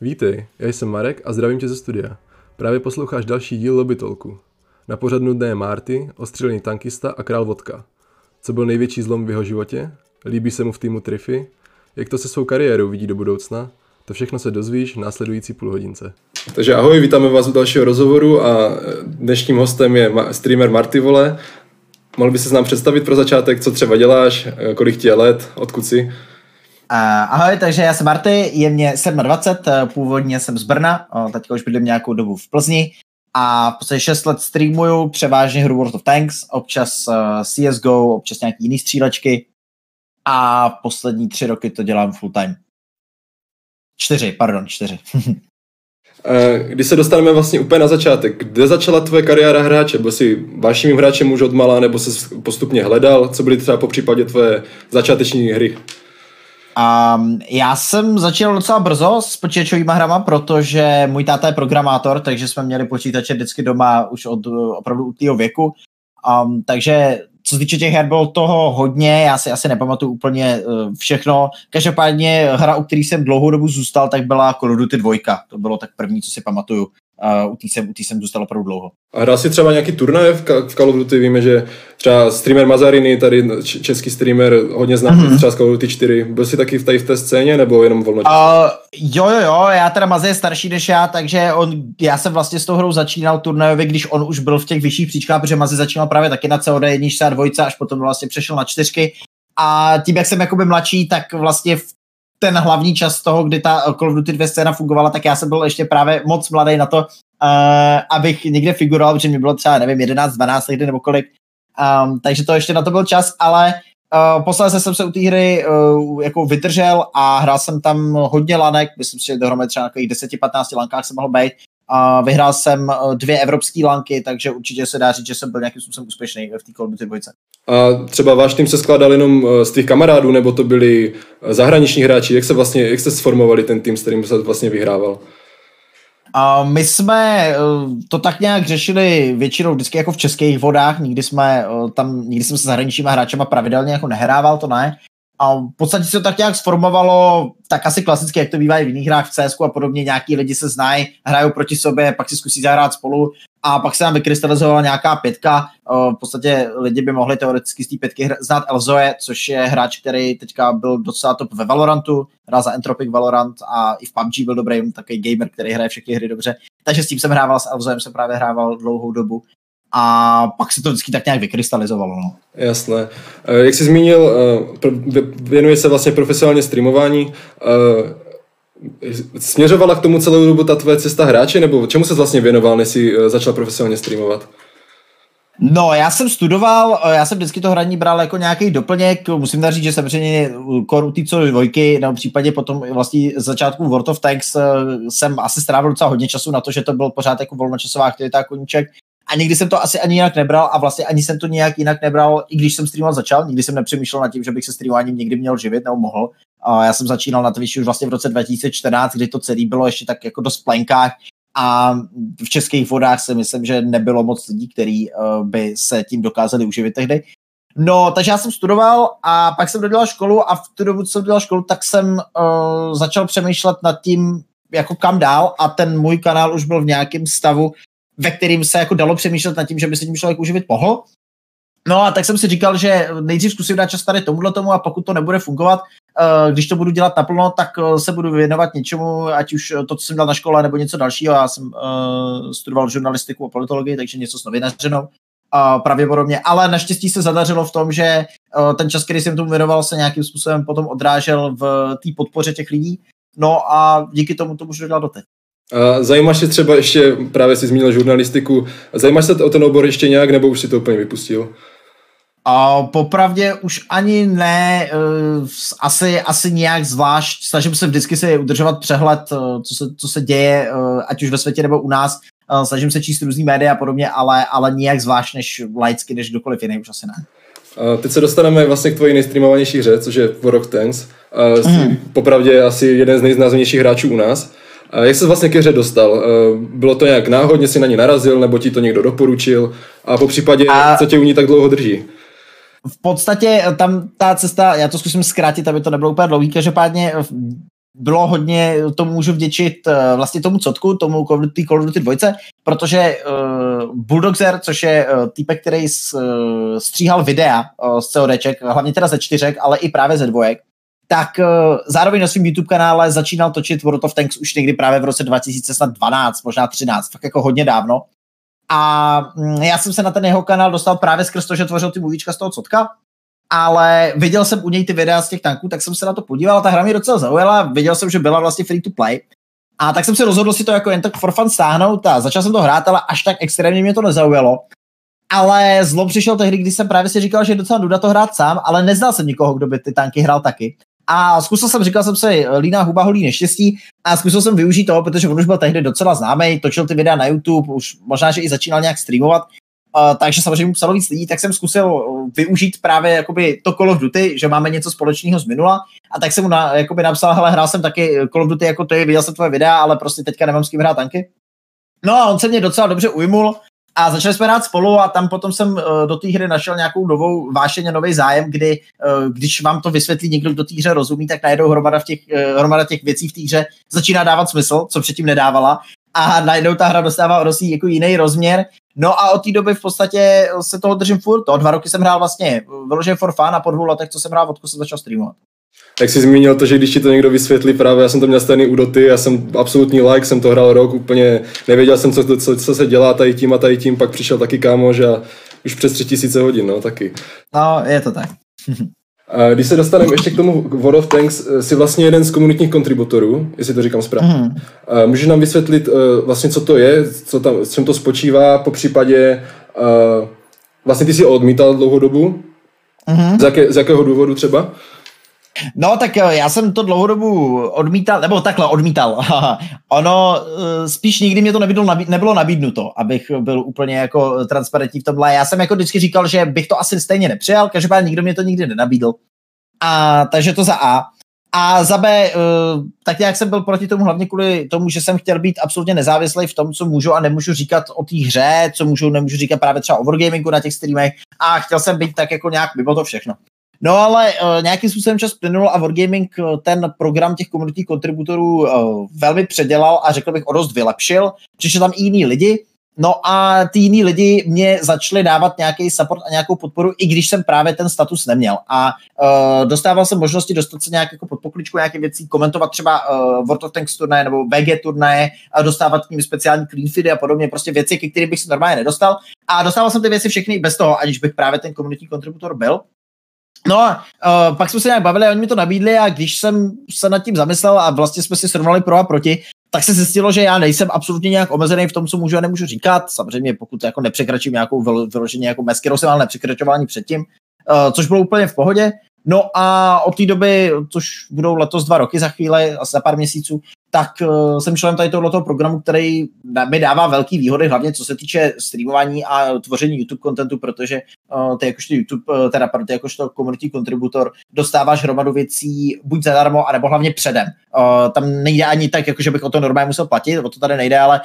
Vítej, já jsem Marek a zdravím tě ze studia. Právě posloucháš další díl Lobby Talku. Na pořadu dne je Marty, ostřelený tankista a král vodka. Co byl největší zlom v jeho životě? Líbí se mu v týmu Triffy? Jak to se svou kariérou vidí do budoucna? To všechno se dozvíš v následující půlhodince. Takže ahoj, vítáme vás u dalšího rozhovoru a dnešním hostem je streamer Marty Vole. Mohl by se nám představit pro začátek, co třeba děláš, kolik ti je let, odkud jsi? Ahoj, takže já jsem Marty, je mě 27, eh, původně jsem z Brna, teďka už bydlím nějakou dobu v Plzni a v podstatě 6 let streamuju, převážně hru World of Tanks, občas eh, CSGO, občas nějaký jiný střílečky a poslední tři roky to dělám full time. Čtyři, pardon, čtyři. Když se dostaneme vlastně úplně na začátek, kde začala tvoje kariéra hráče? Byl jsi vaším hráčem už od mala, nebo se postupně hledal? Co byly třeba po případě tvoje začáteční hry? Um, já jsem začal docela brzo s počítačovými hrama, protože můj táta je programátor, takže jsme měli počítače vždycky doma už od opravdu tého věku. Um, takže co se týče těch her, bylo toho hodně, já si asi nepamatuju úplně uh, všechno. Každopádně hra, u který jsem dlouhou dobu zůstal, tak byla Call of Duty 2. To bylo tak první, co si pamatuju. Uh, u té jsem, jsem zůstal opravdu dlouho. A hrál si třeba nějaký turnaj v, v Call of Duty? Víme, že třeba streamer Mazariny, tady český streamer, hodně znám mm-hmm. třeba z Call of Duty 4. Byl jsi taky tady v té scéně, nebo jenom volno? Uh, jo, jo, jo, já teda Maze je starší než já, takže on, já jsem vlastně s tou hrou začínal turnajově, když on už byl v těch vyšších příčkách, protože Maze začínal právě taky na COD 1 a 2, až potom vlastně přešel na čtyřky. A tím, jak jsem jakoby mladší, tak vlastně v ten hlavní čas toho, kdy ta Call of Duty 2 scéna fungovala, tak já jsem byl ještě právě moc mladý na to, uh, abych někde figuroval, protože mi bylo třeba, nevím, 11, 12 let nebo kolik. Um, takže to ještě na to byl čas, ale uh, posledně jsem se u té hry uh, jako vydržel a hrál jsem tam hodně lanek, myslím si, že dohromady třeba na 10-15 lankách jsem mohl být a vyhrál jsem eh, dvě evropské lanky, takže určitě se dá říct, že jsem byl nějakým způsobem úspěšný v té Call of Duty dvojce. A třeba váš tým se skládal jenom eh, z těch kamarádů, nebo to byli eh, zahraniční hráči? Jak se vlastně, jak jste sformovali ten tým, s kterým se vlastně vyhrával? A my jsme to tak nějak řešili většinou vždycky jako v českých vodách, nikdy jsme tam, nikdy jsme se zahraničníma hráčema pravidelně jako nehrával, to ne, a v podstatě se to tak nějak sformovalo, tak asi klasicky, jak to bývá i v jiných hrách v CS a podobně, nějaký lidi se znají, hrajou proti sobě, pak si zkusí zahrát spolu a pak se nám vykrystalizovala nějaká pětka. V podstatě lidi by mohli teoreticky z té pětky znát Elzoe, což je hráč, který teďka byl docela top ve Valorantu, hrál za Entropic Valorant a i v PUBG byl dobrý, takový gamer, který hraje všechny hry dobře. Takže s tím jsem hrával, s Elzoem jsem právě hrával dlouhou dobu a pak se to vždycky tak nějak vykrystalizovalo. No. Jasné. Eh, jak jsi zmínil, eh, věnuje se vlastně profesionálně streamování. Eh, směřovala k tomu celou dobu ta tvoje cesta hráče, nebo čemu se vlastně věnoval, než jsi začal profesionálně streamovat? No, já jsem studoval, já jsem vždycky to hraní bral jako nějaký doplněk, musím tady říct, že samozřejmě koru ty co dvojky, nebo případě potom vlastně začátku World of Tanks jsem asi strávil docela hodně času na to, že to byl pořád jako volnočasová aktivita koníček, a nikdy jsem to asi ani jinak nebral a vlastně ani jsem to nějak jinak nebral, i když jsem streamoval začal, nikdy jsem nepřemýšlel nad tím, že bych se streamováním někdy měl živit nebo mohl. A já jsem začínal na Twitchi už vlastně v roce 2014, kdy to celé bylo ještě tak jako dost plenkách a v českých vodách si myslím, že nebylo moc lidí, kteří uh, by se tím dokázali uživit tehdy. No, takže já jsem studoval a pak jsem dodělal školu a v tu dobu, co jsem dodělal školu, tak jsem uh, začal přemýšlet nad tím, jako kam dál a ten můj kanál už byl v nějakém stavu, ve kterým se jako dalo přemýšlet nad tím, že by se tím člověk uživit mohl. No a tak jsem si říkal, že nejdřív zkusím dát čas tady tomuhle tomu a pokud to nebude fungovat, eh, když to budu dělat naplno, tak eh, se budu věnovat něčemu, ať už to, co jsem dal na škole, nebo něco dalšího. Já jsem uh, studoval žurnalistiku a politologii, takže něco s novinařinou pravděpodobně, ale naštěstí se zadařilo v tom, že ten čas, který jsem tomu věnoval, se nějakým způsobem potom odrážel v té podpoře těch lidí. No a díky tomu to můžu dělat doteď. A zajímáš se třeba ještě, právě si zmínil žurnalistiku, zajímáš se o ten obor ještě nějak, nebo už si to úplně vypustil? A popravdě už ani ne, uh, asi, asi nějak zvlášť. Snažím se vždycky se udržovat přehled, uh, co, se, co se děje, uh, ať už ve světě nebo u nás. Snažím se číst různý média a podobně, ale, ale nijak zvlášť než laicky, než kdokoliv jiný, už asi ne. A teď se dostaneme vlastně k tvojí nejstreamovanější hře, což je War of Tanks. Mm. Popravdě asi jeden z nejznázornějších hráčů u nás. Jak se vlastně ke hře dostal? Bylo to nějak náhodně, si na ní narazil, nebo ti to někdo doporučil? A po případě, a... co tě u ní tak dlouho drží? V podstatě tam ta cesta, já to zkusím zkrátit, aby to nebylo úplně dlouhý, každopádně bylo hodně, to můžu vděčit vlastně tomu cotku, tomu Call of Duty dvojce, protože uh, Bulldozer, což je uh, týpek, který s, uh, stříhal videa uh, z CODček, hlavně teda ze čtyřek, ale i právě ze dvojek, tak uh, zároveň na svém YouTube kanále začínal točit World of Tanks už někdy právě v roce 2012, možná 13, fakt jako hodně dávno. A mm, já jsem se na ten jeho kanál dostal právě skrz to, že tvořil ty movíčka z toho cotka, ale viděl jsem u něj ty videa z těch tanků, tak jsem se na to podíval, ta hra mě docela zaujala, viděl jsem, že byla vlastně free to play, a tak jsem se rozhodl si to jako jen tak for fun stáhnout a začal jsem to hrát, ale až tak extrémně mě to nezaujalo. Ale zlo přišel tehdy, kdy jsem právě si říkal, že je docela nuda to hrát sám, ale neznal jsem nikoho, kdo by ty tanky hrál taky. A zkusil jsem, říkal jsem si, Lína Huba holí neštěstí a zkusil jsem využít toho, protože on už byl tehdy docela známý, točil ty videa na YouTube, už možná, že i začínal nějak streamovat, Uh, takže samozřejmě psalo víc lidí, tak jsem zkusil využít právě jakoby to Call of Duty, že máme něco společného z minula a tak jsem mu na, jakoby napsal, hele, hrál jsem taky Call of Duty jako ty, viděl jsem tvoje videa, ale prostě teďka nemám s kým hrát tanky. No a on se mě docela dobře ujmul a začali jsme hrát spolu a tam potom jsem uh, do té hry našel nějakou novou vášeně, nový zájem, kdy uh, když vám to vysvětlí někdo, kdo té hře rozumí, tak najednou hromada, v těch, uh, hromada těch věcí v té hře začíná dávat smysl, co předtím nedávala a najednou ta hra dostává o jako jiný rozměr. No a od té doby v podstatě se toho držím furt. To dva roky jsem hrál vlastně vyloženě for fun a po dvou letech, co jsem hrál, odkud jsem začal streamovat. Jak jsi zmínil to, že když ti to někdo vysvětlí, právě já jsem to měl stejný u Doty, já jsem absolutní like, jsem to hrál rok, úplně nevěděl jsem, co, co, co se dělá tady tím a tady tím, pak přišel taky kámoš a už přes tři tisíce hodin, no taky. No, je to tak. Když se dostaneme ještě k tomu World of Tanks, eh, jsi vlastně jeden z komunitních kontributorů, jestli to říkám správně. Mm. Můžeš nám vysvětlit eh, vlastně, co to je, co tam, s čem to spočívá, po případě vlastně ty jsi odmítal dlouhou dobu, mm. z, jaké, z jakého důvodu třeba? No, tak já jsem to dlouhou dobu odmítal, nebo takhle odmítal. ono spíš nikdy mě to nebylo, nebylo nabídnuto, abych byl úplně jako transparentní v tomhle. Já jsem jako vždycky říkal, že bych to asi stejně nepřijal, každopádně nikdo mě to nikdy nenabídl. A takže to za A. A za B, tak jak jsem byl proti tomu hlavně kvůli tomu, že jsem chtěl být absolutně nezávislý v tom, co můžu a nemůžu říkat o té hře, co můžu, nemůžu říkat právě třeba o Wargamingu na těch streamech a chtěl jsem být tak jako nějak mimo to všechno. No ale uh, nějakým způsobem čas plynul a Wargaming uh, ten program těch komunitních kontributorů uh, velmi předělal a řekl bych o dost vylepšil. Přišli tam i jiní lidi, No a ty jiní lidi mě začali dávat nějaký support a nějakou podporu, i když jsem právě ten status neměl. A uh, dostával jsem možnosti dostat se nějak jako pod pokličku nějaké věcí, komentovat třeba uh, World of Tanks turnaje nebo VG turnaje, a dostávat k ním speciální clean feedy a podobně, prostě věci, ke kterým bych se normálně nedostal. A dostával jsem ty věci všechny bez toho, aniž bych právě ten komunitní kontributor byl. No a uh, pak jsme se nějak bavili, oni mi to nabídli a když jsem se nad tím zamyslel a vlastně jsme si srovnali pro a proti, tak se zjistilo, že já nejsem absolutně nějak omezený v tom, co můžu a nemůžu říkat. Samozřejmě, pokud jako nepřekračím nějakou vyloženě jako mez, kterou jsem ale nepřekračoval ani předtím, uh, což bylo úplně v pohodě. No a od té doby, což budou letos dva roky za chvíli, asi za pár měsíců, tak uh, jsem členem tady tohoto programu, který mi dává velké výhody, hlavně co se týče streamování a tvoření YouTube kontentu, protože uh, ty jakožto YouTube, uh, teda ty jakožto community contributor dostáváš hromadu věcí buď zadarmo, anebo hlavně předem. Tam nejde ani tak, jako že bych o to normálně musel platit, o to tady nejde, ale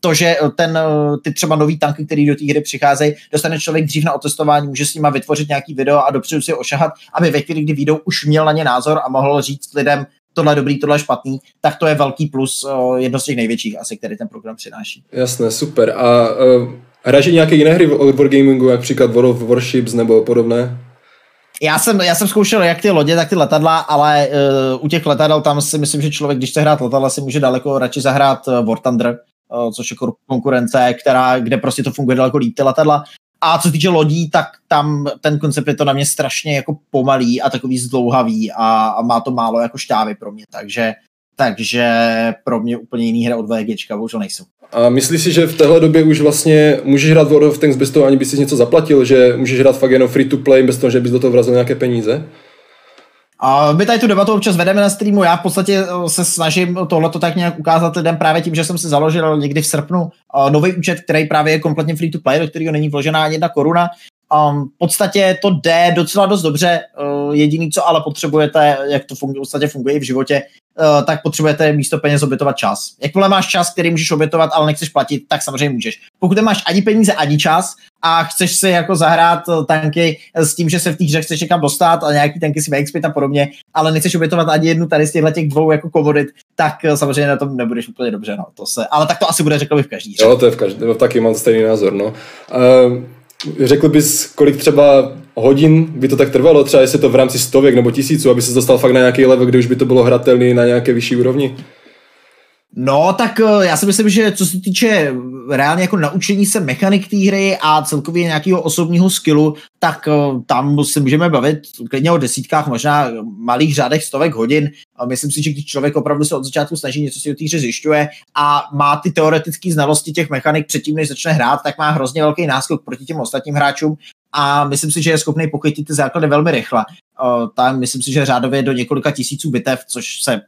to, že ten, ty třeba nový tanky, který do té hry přicházejí, dostane člověk dřív na otestování, může s nima vytvořit nějaký video a dopředu si ošahat, aby ve chvíli, kdy výjdou, už měl na ně názor a mohl říct lidem, tohle je dobrý, tohle je špatný, tak to je velký plus, jedno z těch největších asi, který ten program přináší. Jasné, super. A uh, hraješ nějaké jiné hry od Wargamingu, jak příklad World of Warships nebo podobné? Já jsem, já jsem zkoušel jak ty lodě, tak ty letadla, ale uh, u těch letadel tam si myslím, že člověk, když chce hrát letadla, si může daleko radši zahrát uh, War Thunder, uh, což je konkurence, která, kde prostě to funguje daleko líp ty letadla. A co týče lodí, tak tam ten koncept je to na mě strašně jako pomalý a takový zdlouhavý a, a má to málo jako šťávy pro mě, takže takže pro mě úplně jiný hra od VGčka bohužel nejsou. A myslíš si, že v téhle době už vlastně můžeš hrát World of Tanks bez toho, ani by si něco zaplatil, že můžeš hrát fakt jenom free to play bez toho, že bys do toho vrazil nějaké peníze? A my tady tu debatu občas vedeme na streamu, já v podstatě eh, se snažím tohleto tak nějak ukázat lidem právě tím, že jsem si založil někdy v srpnu uh, nový účet, který právě je kompletně free to play, do kterého není vložená ani jedna koruna. Um, v podstatě to jde docela dost dobře. Uh, jediný, co ale potřebujete, jak to funguje, v podstatě funguje i v životě, uh, tak potřebujete místo peněz obětovat čas. Jakmile máš čas, který můžeš obětovat, ale nechceš platit, tak samozřejmě můžeš. Pokud nemáš ani peníze, ani čas a chceš si jako zahrát tanky s tím, že se v té hře chceš někam dostat a nějaký tanky si vyexpit a podobně, ale nechceš obětovat ani jednu tady z těchto těch dvou jako komodit, tak samozřejmě na tom nebudeš úplně dobře. No. To se, ale tak to asi bude, řekl bych, v každý. Jo, to je v každý, taky mám stejný názor. No. Uh, řekl bys, kolik třeba hodin by to tak trvalo, třeba jestli to v rámci stovek nebo tisíců, aby se dostal fakt na nějaký level, kde už by to bylo hratelný na nějaké vyšší úrovni? No, tak eh, já si myslím, že co se týče reálně jako naučení se mechanik té hry a celkově nějakého osobního skillu, tak eh, tam se můžeme bavit klidně o desítkách, možná malých řádech stovek hodin. Myslím si, že když člověk opravdu se od začátku snaží něco si o té hře zjišťuje a má ty teoretické znalosti těch mechanik předtím, než začne hrát, tak má hrozně velký náskok proti těm ostatním hráčům a myslím si, že je schopný pochytit ty základy velmi rychle. Tam myslím si, že řádově do několika tisíců bitev, což se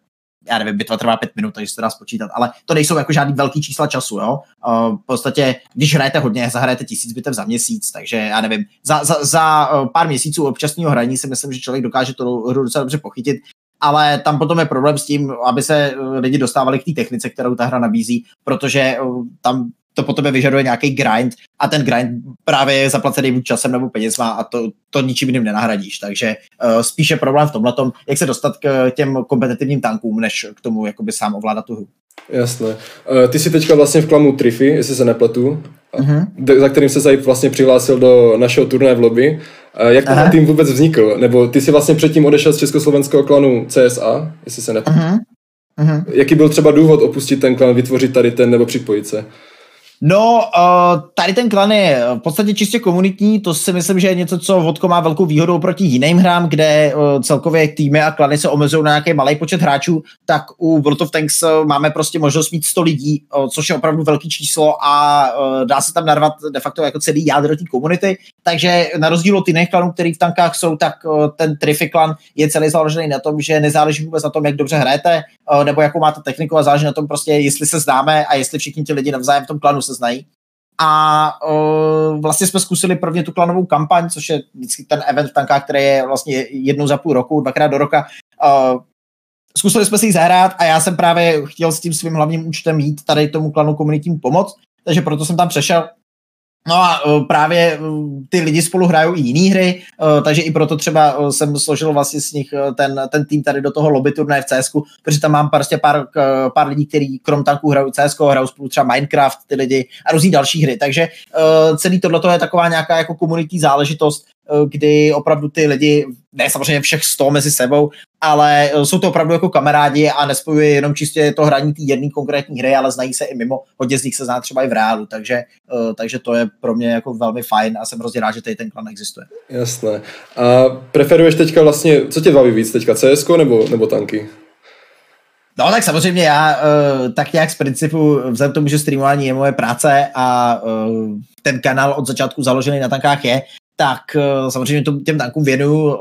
já nevím, bitva trvá pět minut, takže se to dá spočítat, ale to nejsou jako žádný velký čísla času, jo. Uh, v podstatě, když hrajete hodně, zahrajete tisíc bitev za měsíc, takže já nevím, za, za, za uh, pár měsíců občasného hraní si myslím, že člověk dokáže tu hru docela dobře pochytit, ale tam potom je problém s tím, aby se lidi dostávali k té technice, kterou ta hra nabízí, protože tam to po tebe vyžaduje nějaký grind a ten grind právě je zaplacený buď časem nebo penězma a to, to ničím jiným nenahradíš. Takže uh, spíše problém v tomhle jak se dostat k těm kompetitivním tankům, než k tomu jakoby sám ovládat tu hru. Jasné. Uh, ty jsi teďka vlastně v klamu Trify, jestli se nepletu, uh-huh. za kterým se Zaip vlastně přihlásil do našeho turnaje v lobby. Uh, jak ten tým vůbec vznikl? Nebo ty jsi vlastně předtím odešel z československého klanu CSA, jestli se nepletu. Uh-huh. Uh-huh. Jaký byl třeba důvod opustit ten klan, vytvořit tady ten nebo připojit se? No, uh, tady ten klan je v podstatě čistě komunitní, to si myslím, že je něco, co Vodko má velkou výhodu proti jiným hrám, kde uh, celkově týmy a klany se omezují na nějaký malý počet hráčů, tak u World of Tanks uh, máme prostě možnost mít 100 lidí, což je opravdu velký číslo a dá se tam narvat de facto jako celý jádro té komunity, takže na rozdíl od jiných klanů, který v tankách jsou, tak ten Trify klan je celý založený na tom, že nezáleží vůbec na tom, jak dobře hrajete, nebo jakou máte techniku a záleží na tom prostě, jestli se známe a jestli všichni ti lidi navzájem v tom klanu se znají. A uh, vlastně jsme zkusili prvně tu klanovou kampaň, což je vždycky ten event v tankách, který je vlastně jednou za půl roku, dvakrát do roka. Uh, zkusili jsme si ji zahrát a já jsem právě chtěl s tím svým hlavním účtem jít tady tomu klanu komunitnímu pomoc, takže proto jsem tam přešel No a uh, právě uh, ty lidi spolu hrajou i jiné hry, uh, takže i proto třeba jsem složil vlastně s nich ten, ten tým tady do toho lobby turnaje v CS, protože tam mám prostě pár, pár lidí, kteří krom tanků hrajou CS, hrajou spolu třeba Minecraft, ty lidi a různý další hry, takže celý tohle je taková nějaká jako komunitní záležitost, kdy opravdu ty lidi, ne samozřejmě všech sto mezi sebou, ale uh, jsou to opravdu jako kamarádi a nespojuje jenom čistě to hraní té jedné konkrétní hry, ale znají se i mimo, hodně z nich se zná třeba i v reálu, takže, uh, takže to je pro mě jako velmi fajn a jsem hrozně rád, že tady ten klan existuje. Jasné. A preferuješ teďka vlastně, co tě baví víc teďka, CS nebo, nebo tanky? No tak samozřejmě já uh, tak nějak z principu, vzhledem k tomu, že streamování je moje práce a uh, ten kanál od začátku založený na tankách je, tak uh, samozřejmě těm tankům věnuju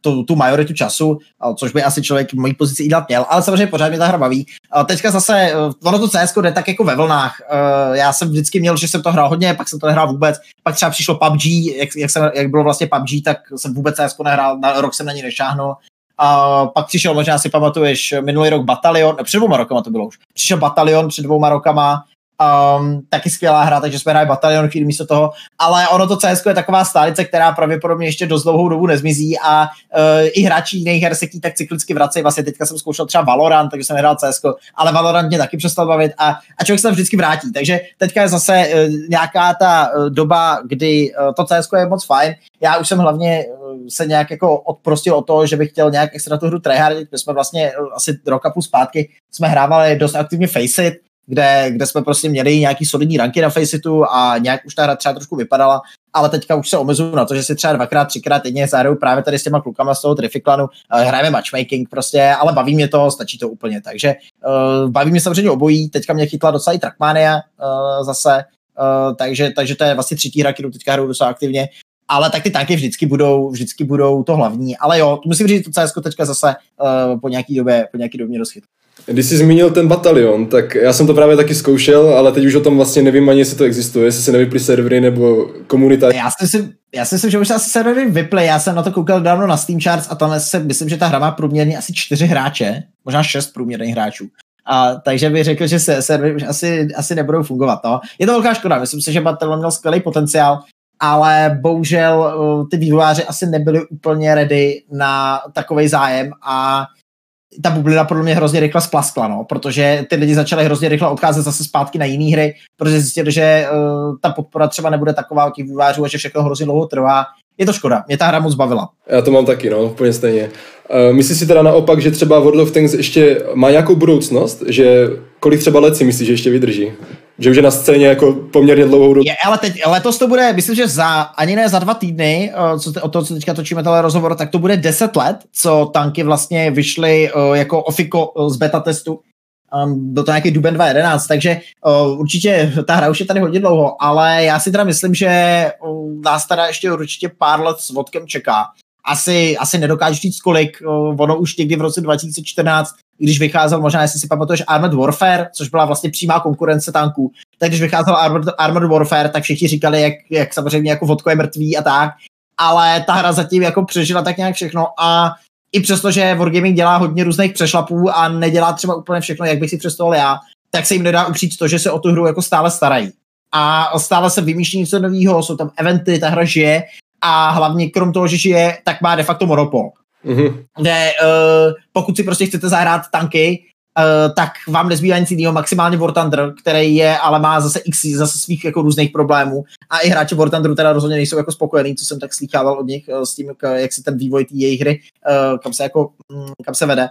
tu, tu majoritu času, což by asi člověk v mojí pozici i dát měl, ale samozřejmě pořád mě ta hra baví. Teďka zase, eh, ono to CS jde tak jako ve vlnách. Eh, já jsem vždycky měl, že jsem to hrál hodně, pak jsem to nehrál vůbec, pak třeba přišlo PUBG, jak, jak, jsem, jak bylo vlastně PUBG, tak jsem vůbec CS nehrál, na rok jsem na ní nešáhnul. A pak přišel, možná si pamatuješ, minulý rok Batalion, před dvouma rokama to bylo už. Přišel Batalion před dvouma rokama, Um, taky skvělá hra, takže jsme hráli Batalion chvíli místo toho, ale ono to CS je taková stálice, která pravděpodobně ještě dost dlouhou dobu nezmizí a uh, i hráči jiných her se k tak cyklicky vracejí. Vlastně teďka jsem zkoušel třeba Valorant, takže jsem hrál CS, ale Valorant mě taky přestal bavit a, a člověk se tam vždycky vrátí. Takže teďka je zase uh, nějaká ta uh, doba, kdy uh, to CS je moc fajn. Já už jsem hlavně se nějak jako odprostil o to, že bych chtěl nějak extra tu hru tryhardit. My jsme vlastně asi rok a půl zpátky jsme hrávali dost aktivně Faceit, kde, kde jsme prostě měli nějaký solidní ranky na Faceitu a nějak už ta hra třeba trošku vypadala, ale teďka už se omezuju na to, že si třeba dvakrát, třikrát týdně zahraju právě tady s těma klukama z toho Trifiklanu, uh, hrajeme matchmaking prostě, ale baví mě to, stačí to úplně, takže uh, baví mě samozřejmě obojí, teďka mě chytla docela i Trackmania uh, zase, uh, takže, takže to je vlastně třetí hra, kterou teďka hraju docela aktivně, ale tak ty tanky vždycky budou, vždycky budou to hlavní, ale jo, musím říct, to CS teďka zase uh, po nějaký době, po nějaký době dost Když jsi zmínil ten batalion, tak já jsem to právě taky zkoušel, ale teď už o tom vlastně nevím ani, jestli to existuje, jestli se nevyply servery nebo komunita. Já si myslím, já si myslím, že už se asi servery vyply, já jsem na to koukal dávno na Steam Charts a tam se, myslím, že ta hra má průměrně asi čtyři hráče, možná šest průměrných hráčů. A, takže bych řekl, že se servery už asi, asi nebudou fungovat. No. Je to velká škoda, myslím si, že Batalion měl skvělý potenciál, ale bohužel ty vývojáři asi nebyli úplně ready na takový zájem a ta bublina podle mě hrozně rychle splaskla, no, protože ty lidi začali hrozně rychle odcházet zase zpátky na jiné hry, protože zjistili, že uh, ta podpora třeba nebude taková od těch vývářů a že všechno hrozně dlouho trvá. Je to škoda, mě ta hra moc bavila. Já to mám taky, no, úplně stejně. Uh, myslíš si teda naopak, že třeba World of Tanks ještě má nějakou budoucnost, že kolik třeba let si myslíš, že ještě vydrží? Že už je na scéně jako poměrně dlouhou dobu. Je, ale teď, letos to bude, myslím, že za, ani ne za dva týdny, co te, o to, co teďka točíme tenhle rozhovor, tak to bude deset let, co tanky vlastně vyšly uh, jako ofiko uh, z beta testu. Um, byl to nějaký duben 2011, takže uh, určitě ta hra už je tady hodně dlouho, ale já si teda myslím, že uh, nás teda ještě určitě pár let s vodkem čeká. Asi, asi nedokážu říct kolik, ono už někdy v roce 2014 když vycházel, možná jestli si pamatuješ Armored Warfare, což byla vlastně přímá konkurence tanků, tak když vycházel Armored, Armored Warfare, tak všichni říkali, jak, jak samozřejmě jako vodko je mrtvý a tak, ale ta hra zatím jako přežila tak nějak všechno a i přesto, že Wargaming dělá hodně různých přešlapů a nedělá třeba úplně všechno, jak bych si představoval já, tak se jim nedá upřít to, že se o tu hru jako stále starají. A stále se vymýšlí něco nového, jsou tam eventy, ta hra žije a hlavně krom toho, že žije, tak má de facto monopol. Mm-hmm. Kde uh, pokud si prostě chcete zahrát tanky, uh, tak vám nezbývá nic jiného, maximálně War Thunder, který je, ale má zase x zase svých jako různých problémů. A i hráči War Thunderu teda rozhodně nejsou jako spokojení, co jsem tak slýchával od nich uh, s tím, jak se ten vývoj té jejich hry, uh, kam se jako, um, kam se vede.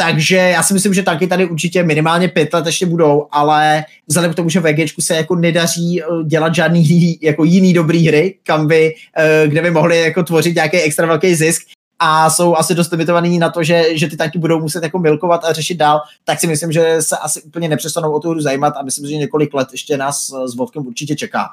Takže já si myslím, že tanky tady určitě minimálně pět let ještě budou, ale vzhledem k tomu, že VGčku se jako nedaří dělat žádný jako jiný dobrý hry, kam by, kde by mohli jako tvořit nějaký extra velký zisk, a jsou asi dost limitovaný na to, že, že ty tanky budou muset jako milkovat a řešit dál, tak si myslím, že se asi úplně nepřestanou o tu hru zajímat a myslím, že několik let ještě nás s Vodkem určitě čeká.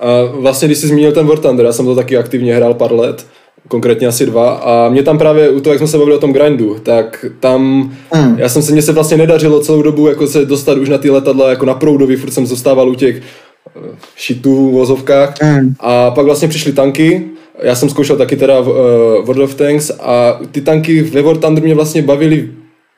A vlastně, když jsi zmínil ten War Thunder, já jsem to taky aktivně hrál pár let, konkrétně asi dva a mě tam právě u toho, jak jsme se bavili o tom grindu, tak tam, mm. já jsem se, mně se vlastně nedařilo celou dobu jako se dostat už na ty letadla jako na proudový, furt jsem zůstával u těch šitů v vozovkách mm. a pak vlastně přišly tanky já jsem zkoušel taky teda v, uh, World of Tanks a ty tanky ve War Thunder mě vlastně bavily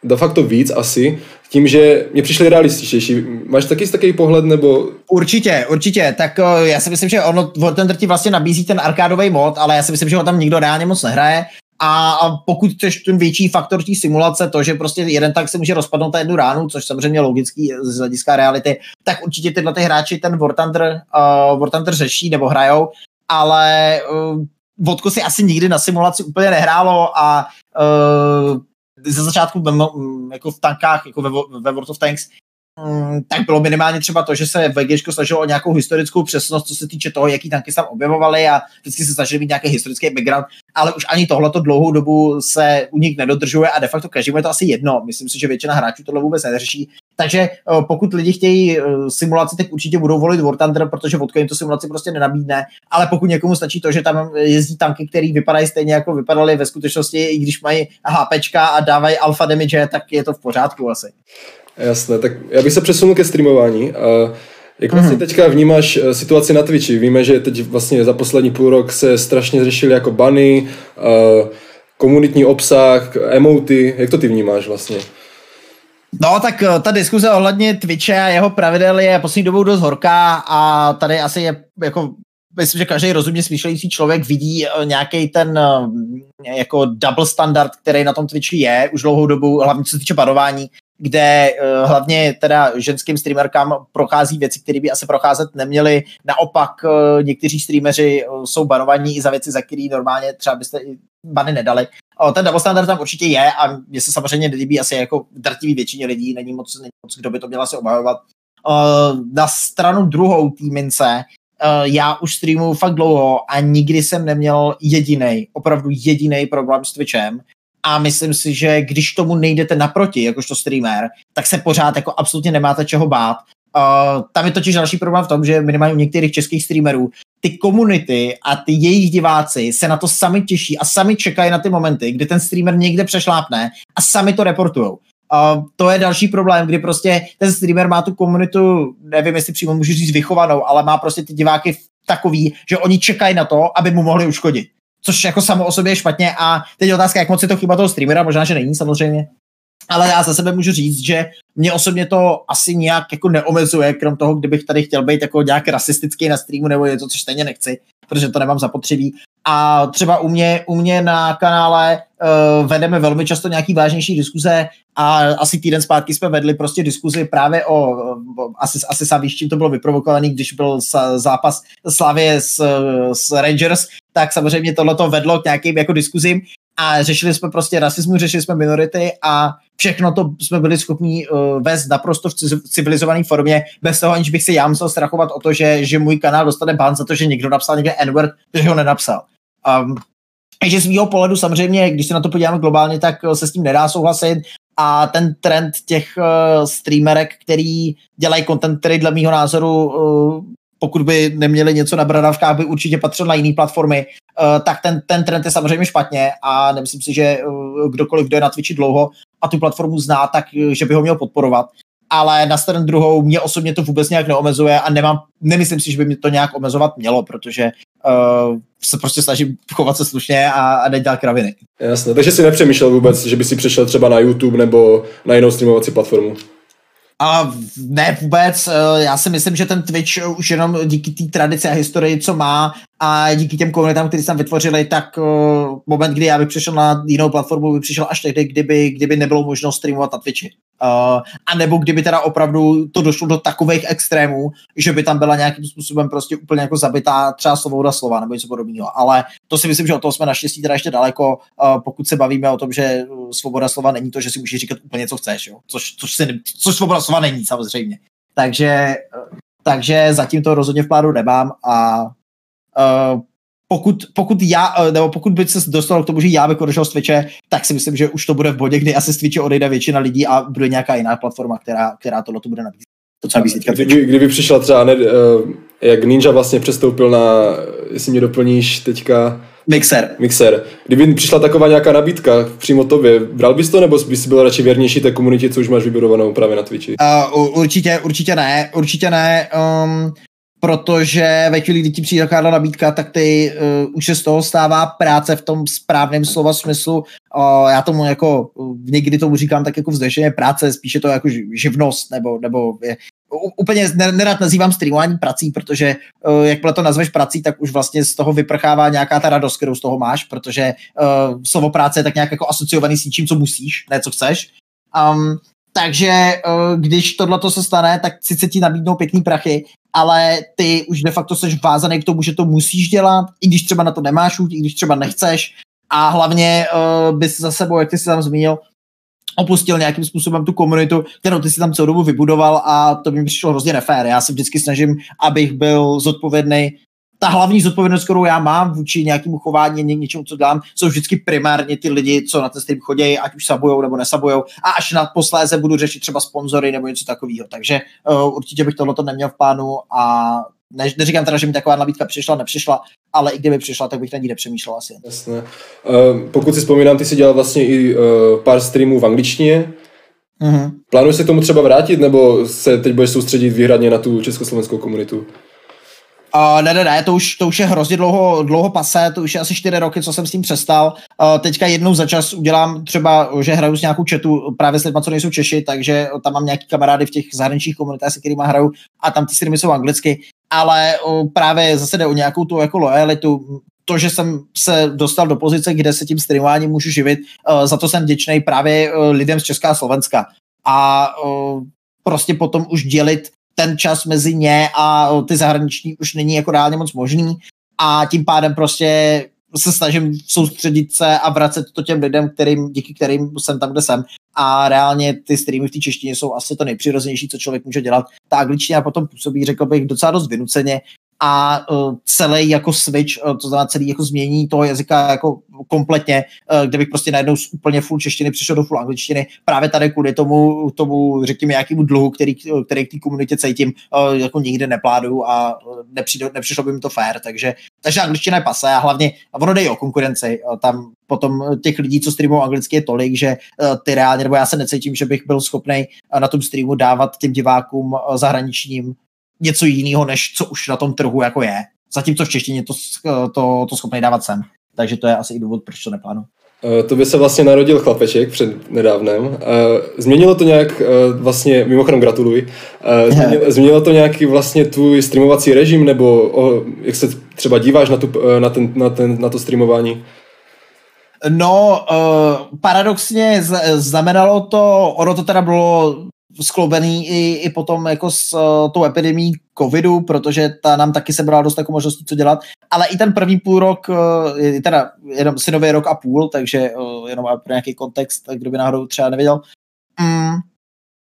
de facto víc asi, tím, že mě přišly realističtější. Máš taky takový pohled, nebo... Určitě, určitě. Tak uh, já si myslím, že ono, War Thunder ti vlastně nabízí ten arkádový mod, ale já si myslím, že ho tam nikdo reálně moc nehraje. A, a pokud chceš ten větší faktor té simulace, to, že prostě jeden tak se může rozpadnout na jednu ránu, což samozřejmě logický z hlediska reality, tak určitě tyhle ty hráči ten War Thunder, uh, War Thunder řeší nebo hrajou ale uh, vodku si asi nikdy na simulaci úplně nehrálo a uh, ze začátku jako v tankách, jako ve, ve World of Tanks, tak bylo minimálně třeba to, že se VG snažilo o nějakou historickou přesnost, co se týče toho, jaký tanky se tam objevovaly a vždycky se snažili mít nějaký historický background, ale už ani tohleto dlouhou dobu se u nich nedodržuje a de facto každému je to asi jedno. Myslím si, že většina hráčů tohle vůbec neřeší takže eh, pokud lidi chtějí eh, simulaci, tak určitě budou volit War Thunder, protože vodka jim to simulaci prostě nenabídne, ale pokud někomu stačí to, že tam jezdí tanky, které vypadají stejně jako vypadaly ve skutečnosti, i když mají HP a dávají alfa damage, tak je to v pořádku asi. Jasné, tak já bych se přesunul ke streamování. Jak vlastně mm-hmm. teďka vnímáš eh, situaci na Twitchi? Víme, že teď vlastně za poslední půl rok se strašně řešily jako bany, komunitní obsah, emoty. Jak to ty vnímáš vlastně? No, tak eh, ta diskuze ohledně Twitche a jeho pravidel je poslední dobou dost horká a tady asi je jako myslím, že každý rozumně smýšlející člověk vidí eh, nějaký ten eh, jako double standard, který na tom Twitchi je už dlouhou dobu, hlavně co se týče parování, kde hlavně teda ženským streamerkám prochází věci, které by asi procházet neměly. Naopak někteří streameři jsou banovaní i za věci, za které normálně třeba byste bany nedali. O, ten double standard tam určitě je a mně se samozřejmě nelíbí asi jako drtivý většině lidí, není moc, není moc kdo by to měl asi obhajovat. na stranu druhou týmince já už streamuju fakt dlouho a nikdy jsem neměl jediný, opravdu jediný problém s Twitchem a myslím si, že když tomu nejdete naproti, jakožto streamer, tak se pořád jako absolutně nemáte čeho bát. Uh, tam je totiž další problém v tom, že minimálně u některých českých streamerů ty komunity a ty jejich diváci se na to sami těší a sami čekají na ty momenty, kdy ten streamer někde přešlápne a sami to reportujou. Uh, to je další problém, kdy prostě ten streamer má tu komunitu, nevím, jestli přímo můžu říct vychovanou, ale má prostě ty diváky takový, že oni čekají na to, aby mu mohli uškodit. Což jako samo o sobě je špatně a teď je otázka, jak moc je to chyba toho streamera, možná, že není samozřejmě. Ale já za sebe můžu říct, že mě osobně to asi nějak jako neomezuje, krom toho, kdybych tady chtěl být jako nějak rasistický na streamu nebo něco, což stejně nechci, protože to nemám zapotřebí. A třeba u mě, u mě na kanále uh, vedeme velmi často nějaký vážnější diskuze a asi týden zpátky jsme vedli prostě diskuzi právě o, o asi, asi sám víš, čím to bylo vyprovokovaný, když byl zápas Slavě s, s Rangers, tak samozřejmě tohle to vedlo k nějakým jako diskuzím a řešili jsme prostě rasismus, řešili jsme minority a všechno to jsme byli schopni uh, vést naprosto v civilizované formě, bez toho, aniž bych si já musel strachovat o to, že, že můj kanál dostane ban za to, že někdo napsal někde n že ho nenapsal. Um, takže z mého pohledu samozřejmě, když se na to podíváme globálně, tak se s tím nedá souhlasit a ten trend těch uh, streamerek, který dělají content, který dle mého názoru pokud by neměli něco na bradavkách, by určitě patřil na jiné platformy, uh, tak ten, ten trend je samozřejmě špatně a nemyslím si, že uh, kdokoliv, kdo je na Twitchi dlouho a tu platformu zná, tak uh, že by ho měl podporovat. Ale na stranu druhou mě osobně to vůbec nějak neomezuje a nemám, nemyslím si, že by mě to nějak omezovat mělo, protože uh, se prostě snažím chovat se slušně a, a nedělat kraviny. Jasně, takže si nepřemýšlel vůbec, že by si přešel třeba na YouTube nebo na jinou streamovací platformu? A ne vůbec, eh, já si myslím, že ten Twitch už jenom díky té tradici a historii, co má a díky těm komunitám, které tam vytvořili, tak uh, moment, kdy já bych přišel na jinou platformu, by přišel až tehdy, kdyby, kdyby nebylo možno streamovat na Twitchi. Uh, a nebo kdyby teda opravdu to došlo do takových extrémů, že by tam byla nějakým způsobem prostě úplně jako zabitá třeba svoboda slova nebo něco podobného. Ale to si myslím, že o toho jsme naštěstí teda ještě daleko, uh, pokud se bavíme o tom, že svoboda slova není to, že si můžeš říkat úplně co chceš, jo? Což, což, si, což svoboda slova není samozřejmě. Takže, takže zatím to rozhodně v plánu nemám a uh, pokud, pokud já, eh, nebo pokud by se dostal k tomu, že já bych odešel z Twitche, tak si myslím, že už to bude v bodě, kdy asi z Twitche odejde většina lidí a bude nějaká jiná platforma, která, která tohle bude nabízet. To, co nabízí kdyby, kdyby přišla třeba, ne, uh, jak Ninja vlastně přestoupil na, jestli mě doplníš teďka, Mixer. Mixer. Kdyby přišla taková nějaká nabídka přímo tobě, bral bys to, nebo bys byl radši věrnější té komunitě, co už máš vybudovanou právě na Twitchi? Uh, určitě, určitě ne, určitě ne. Um, protože ve chvíli, kdy ti přijde taková nabídka, tak ty uh, už se z toho stává práce v tom správném slova smyslu. Uh, já tomu jako uh, někdy tomu říkám tak jako vzdešeně práce, spíše to jako živnost, nebo, nebo je, úplně nerad nazývám streamování prací, protože uh, jakmile to nazveš prací, tak už vlastně z toho vyprchává nějaká ta radost, kterou z toho máš, protože uh, slovo práce je tak nějak jako asociovaný s tím, co musíš, ne co chceš. Um, takže uh, když tohle se stane, tak sice ti nabídnou pěkný prachy, ale ty už de facto seš vázaný k tomu, že to musíš dělat, i když třeba na to nemáš chuť, i když třeba nechceš. A hlavně uh, bys za sebou, jak ty jsi tam zmínil, opustil nějakým způsobem tu komunitu, kterou ty si tam celou dobu vybudoval a to mi přišlo hrozně nefér. Já se vždycky snažím, abych byl zodpovědný ta hlavní zodpovědnost, kterou já mám vůči nějakému chování, ně, něčemu, co dělám, jsou vždycky primárně ty lidi, co na ten stream chodí, ať už sabujou nebo nesabujou. A až na posléze budu řešit třeba sponzory nebo něco takového. Takže uh, určitě bych tohle neměl v plánu a ne, neříkám teda, že mi taková nabídka přišla, nepřišla, ale i kdyby přišla, tak bych na ní nepřemýšlel asi. Jasné. Uh, pokud si vzpomínám, ty jsi dělal vlastně i uh, pár streamů v angličtině. Mm-hmm. Plánuješ se k tomu třeba vrátit, nebo se teď budeš soustředit výhradně na tu československou komunitu? Uh, ne, ne, ne, to už, to už je hrozně dlouho, dlouho pase, to už je asi čtyři roky, co jsem s tím přestal. Uh, teďka jednou za čas udělám třeba, že hraju s nějakou chatu právě s lidmi, co nejsou Češi, takže tam mám nějaký kamarády v těch zahraničních komunitách, se kterými hraju a tam ty streamy jsou anglicky, ale uh, právě zase jde o nějakou tu jako lojalitu, to, že jsem se dostal do pozice, kde se tím streamováním můžu živit, uh, za to jsem vděčný právě uh, lidem z Česká a Slovenska. A uh, prostě potom už dělit ten čas mezi ně a ty zahraniční už není jako reálně moc možný a tím pádem prostě se snažím soustředit se a vracet to těm lidem, kterým, díky kterým jsem tam, kde jsem. A reálně ty streamy v té češtině jsou asi to nejpřirozenější, co člověk může dělat. Ta angličtina potom působí, řekl bych, docela dost vynuceně, a uh, celý jako switch, uh, to znamená celý jako změní toho jazyka jako kompletně, uh, kde bych prostě najednou z úplně full češtiny přišel do full angličtiny, právě tady kvůli tomu, tomu řekněme, nějakému dluhu, který, který k té komunitě cítím, jako nikdy nepládu a nepřijde, nepřišlo by mi to fair, takže, takže angličtina je pase a hlavně, a ono jde o konkurenci, tam potom těch lidí, co streamují anglicky je tolik, že ty reálně, nebo já se necítím, že bych byl schopný na tom streamu dávat těm divákům zahraničním něco jiného, než co už na tom trhu jako je. Zatímco v češtině to, to, to schopný dávat sem. Takže to je asi i důvod, proč to neplánu. Uh, to by se vlastně narodil chlapeček před nedávnem. Uh, změnilo to nějak, vlastně, mimochodem gratuluj, změnilo, změnilo to nějaký vlastně tvůj streamovací režim, nebo o, jak se třeba díváš na, tu, na, ten, na, ten, na to streamování? No, paradoxně znamenalo to, ono to teda bylo skloubený i, i potom jako s uh, tou epidemí covidu, protože ta nám taky sebrala dost jako možností, co dělat, ale i ten první půl rok, uh, teda jenom synový rok a půl, takže uh, jenom pro nějaký kontext, kdo by náhodou třeba nevěděl, mm,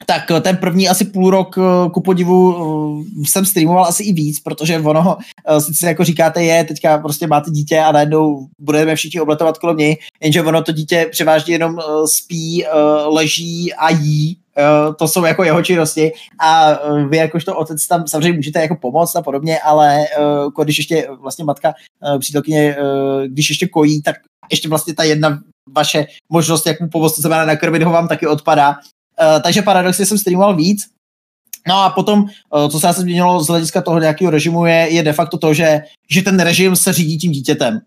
tak ten první asi půl rok ku podivu jsem streamoval asi i víc, protože ono, sice jako říkáte, je, teďka prostě máte dítě a najednou budeme všichni obletovat kolem něj, jenže ono to dítě převážně jenom spí, leží a jí to jsou jako jeho činnosti a uh, vy jakožto otec tam samozřejmě můžete jako pomoct a podobně, ale uh, když ještě vlastně matka přítelkyně, když ještě kojí, tak ještě vlastně ta jedna vaše možnost, jak mu pomoct, to znamená nakrmit ho vám taky odpadá. takže paradoxně jsem streamoval víc, No a potom, co se asi změnilo z hlediska toho nějakého režimu, je, je de facto to, že, že ten režim se řídí tím dítětem.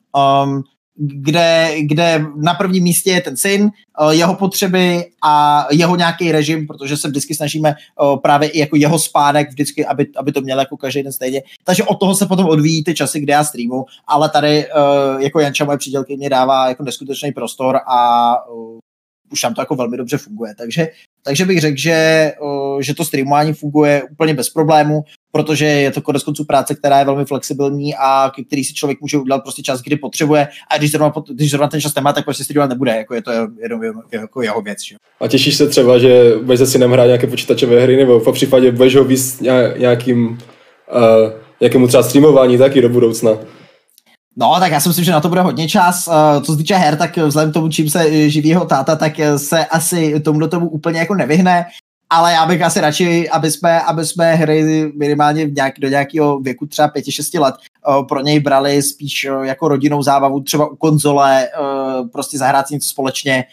Um, kde, kde na prvním místě je ten syn, eh, jeho potřeby a jeho nějaký režim, protože se vždycky snažíme eh, právě i jako jeho spánek vždycky, aby, aby to měl jako každý den stejně. Takže od toho se potom odvíjí ty časy, kde já streamu, ale tady eh, jako Janča moje přídělky mě dává jako neskutečný prostor a už tam to jako velmi dobře funguje. Takže, takže bych řekl, že, že to streamování funguje úplně bez problému protože je to konec konců práce, která je velmi flexibilní a který si člověk může udělat prostě čas, kdy potřebuje a když zrovna, když zrovna ten čas nemá, tak prostě streamovat nebude, jako je to jenom jako jeho věc. Že? A těšíš se třeba, že budeš si synem hrát nějaké počítačové hry, nebo v případě budeš ho víc nějakým, uh, nějakému třeba streamování taky do budoucna? No, tak já si myslím, že na to bude hodně čas. Uh, co se týče her, tak vzhledem k tomu, čím se živí jeho táta, tak se asi tomu do tomu úplně jako nevyhne ale já bych asi radši, aby jsme, aby jsme hry minimálně nějak, do nějakého věku třeba 5-6 let uh, pro něj brali spíš uh, jako rodinnou zábavu, třeba u konzole, prostě zahrát si něco společně,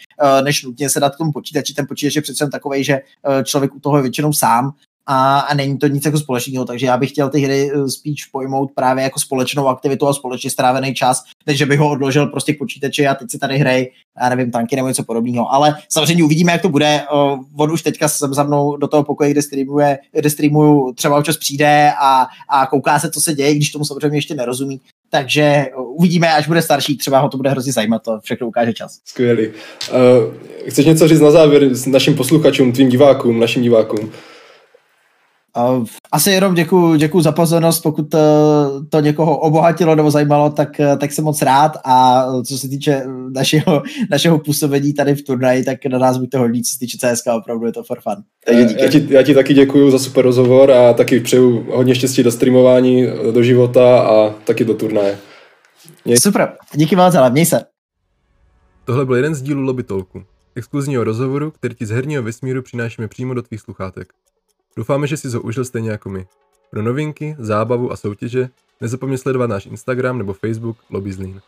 než nutně se dát k tomu počítači. Ten počítač je přece takový, že člověk u toho je většinou sám a, a není to nic jako společného, takže já bych chtěl ty hry eh, spíš pojmout právě jako společnou aktivitu a společně strávený čas, než bych ho odložil prostě k počítači a teď si tady hrej, já nevím, tanky nebo něco podobného. Ale samozřejmě uvidíme, jak to bude. On už teďka jsem za mnou do toho pokoje, kde, streamuje, kde streamuju, třeba občas přijde a, a kouká se, co se děje, když tomu samozřejmě ještě nerozumí. Takže uvidíme, až bude starší, třeba ho to bude hrozně zajímat, to všechno ukáže čas. Skvělý. Uh, chceš něco říct na závěr s našim posluchačům, tvým divákům, našim divákům? Asi jenom děkuji děkuju za pozornost, pokud to, eh, to někoho obohatilo nebo zajímalo, tak, eh, tak jsem moc rád a co se týče našeho, našeho působení tady v turnaji, tak na nás buďte hodní, co se týče CSK, opravdu je to for fun. Takže díky. Já, ti, já ti taky děkuji za super rozhovor a taky přeju hodně štěstí do streamování, do života a taky do turnaje. Měj... Super, díky moc, ale měj se. Tohle byl jeden z dílů Lobby Talku, exkluzního rozhovoru, který ti z herního vesmíru přinášíme přímo do tvých sluchátek. Doufáme, že si ho užil stejně jako my. Pro novinky, zábavu a soutěže nezapomeň sledovat náš Instagram nebo Facebook Lobby Zlín.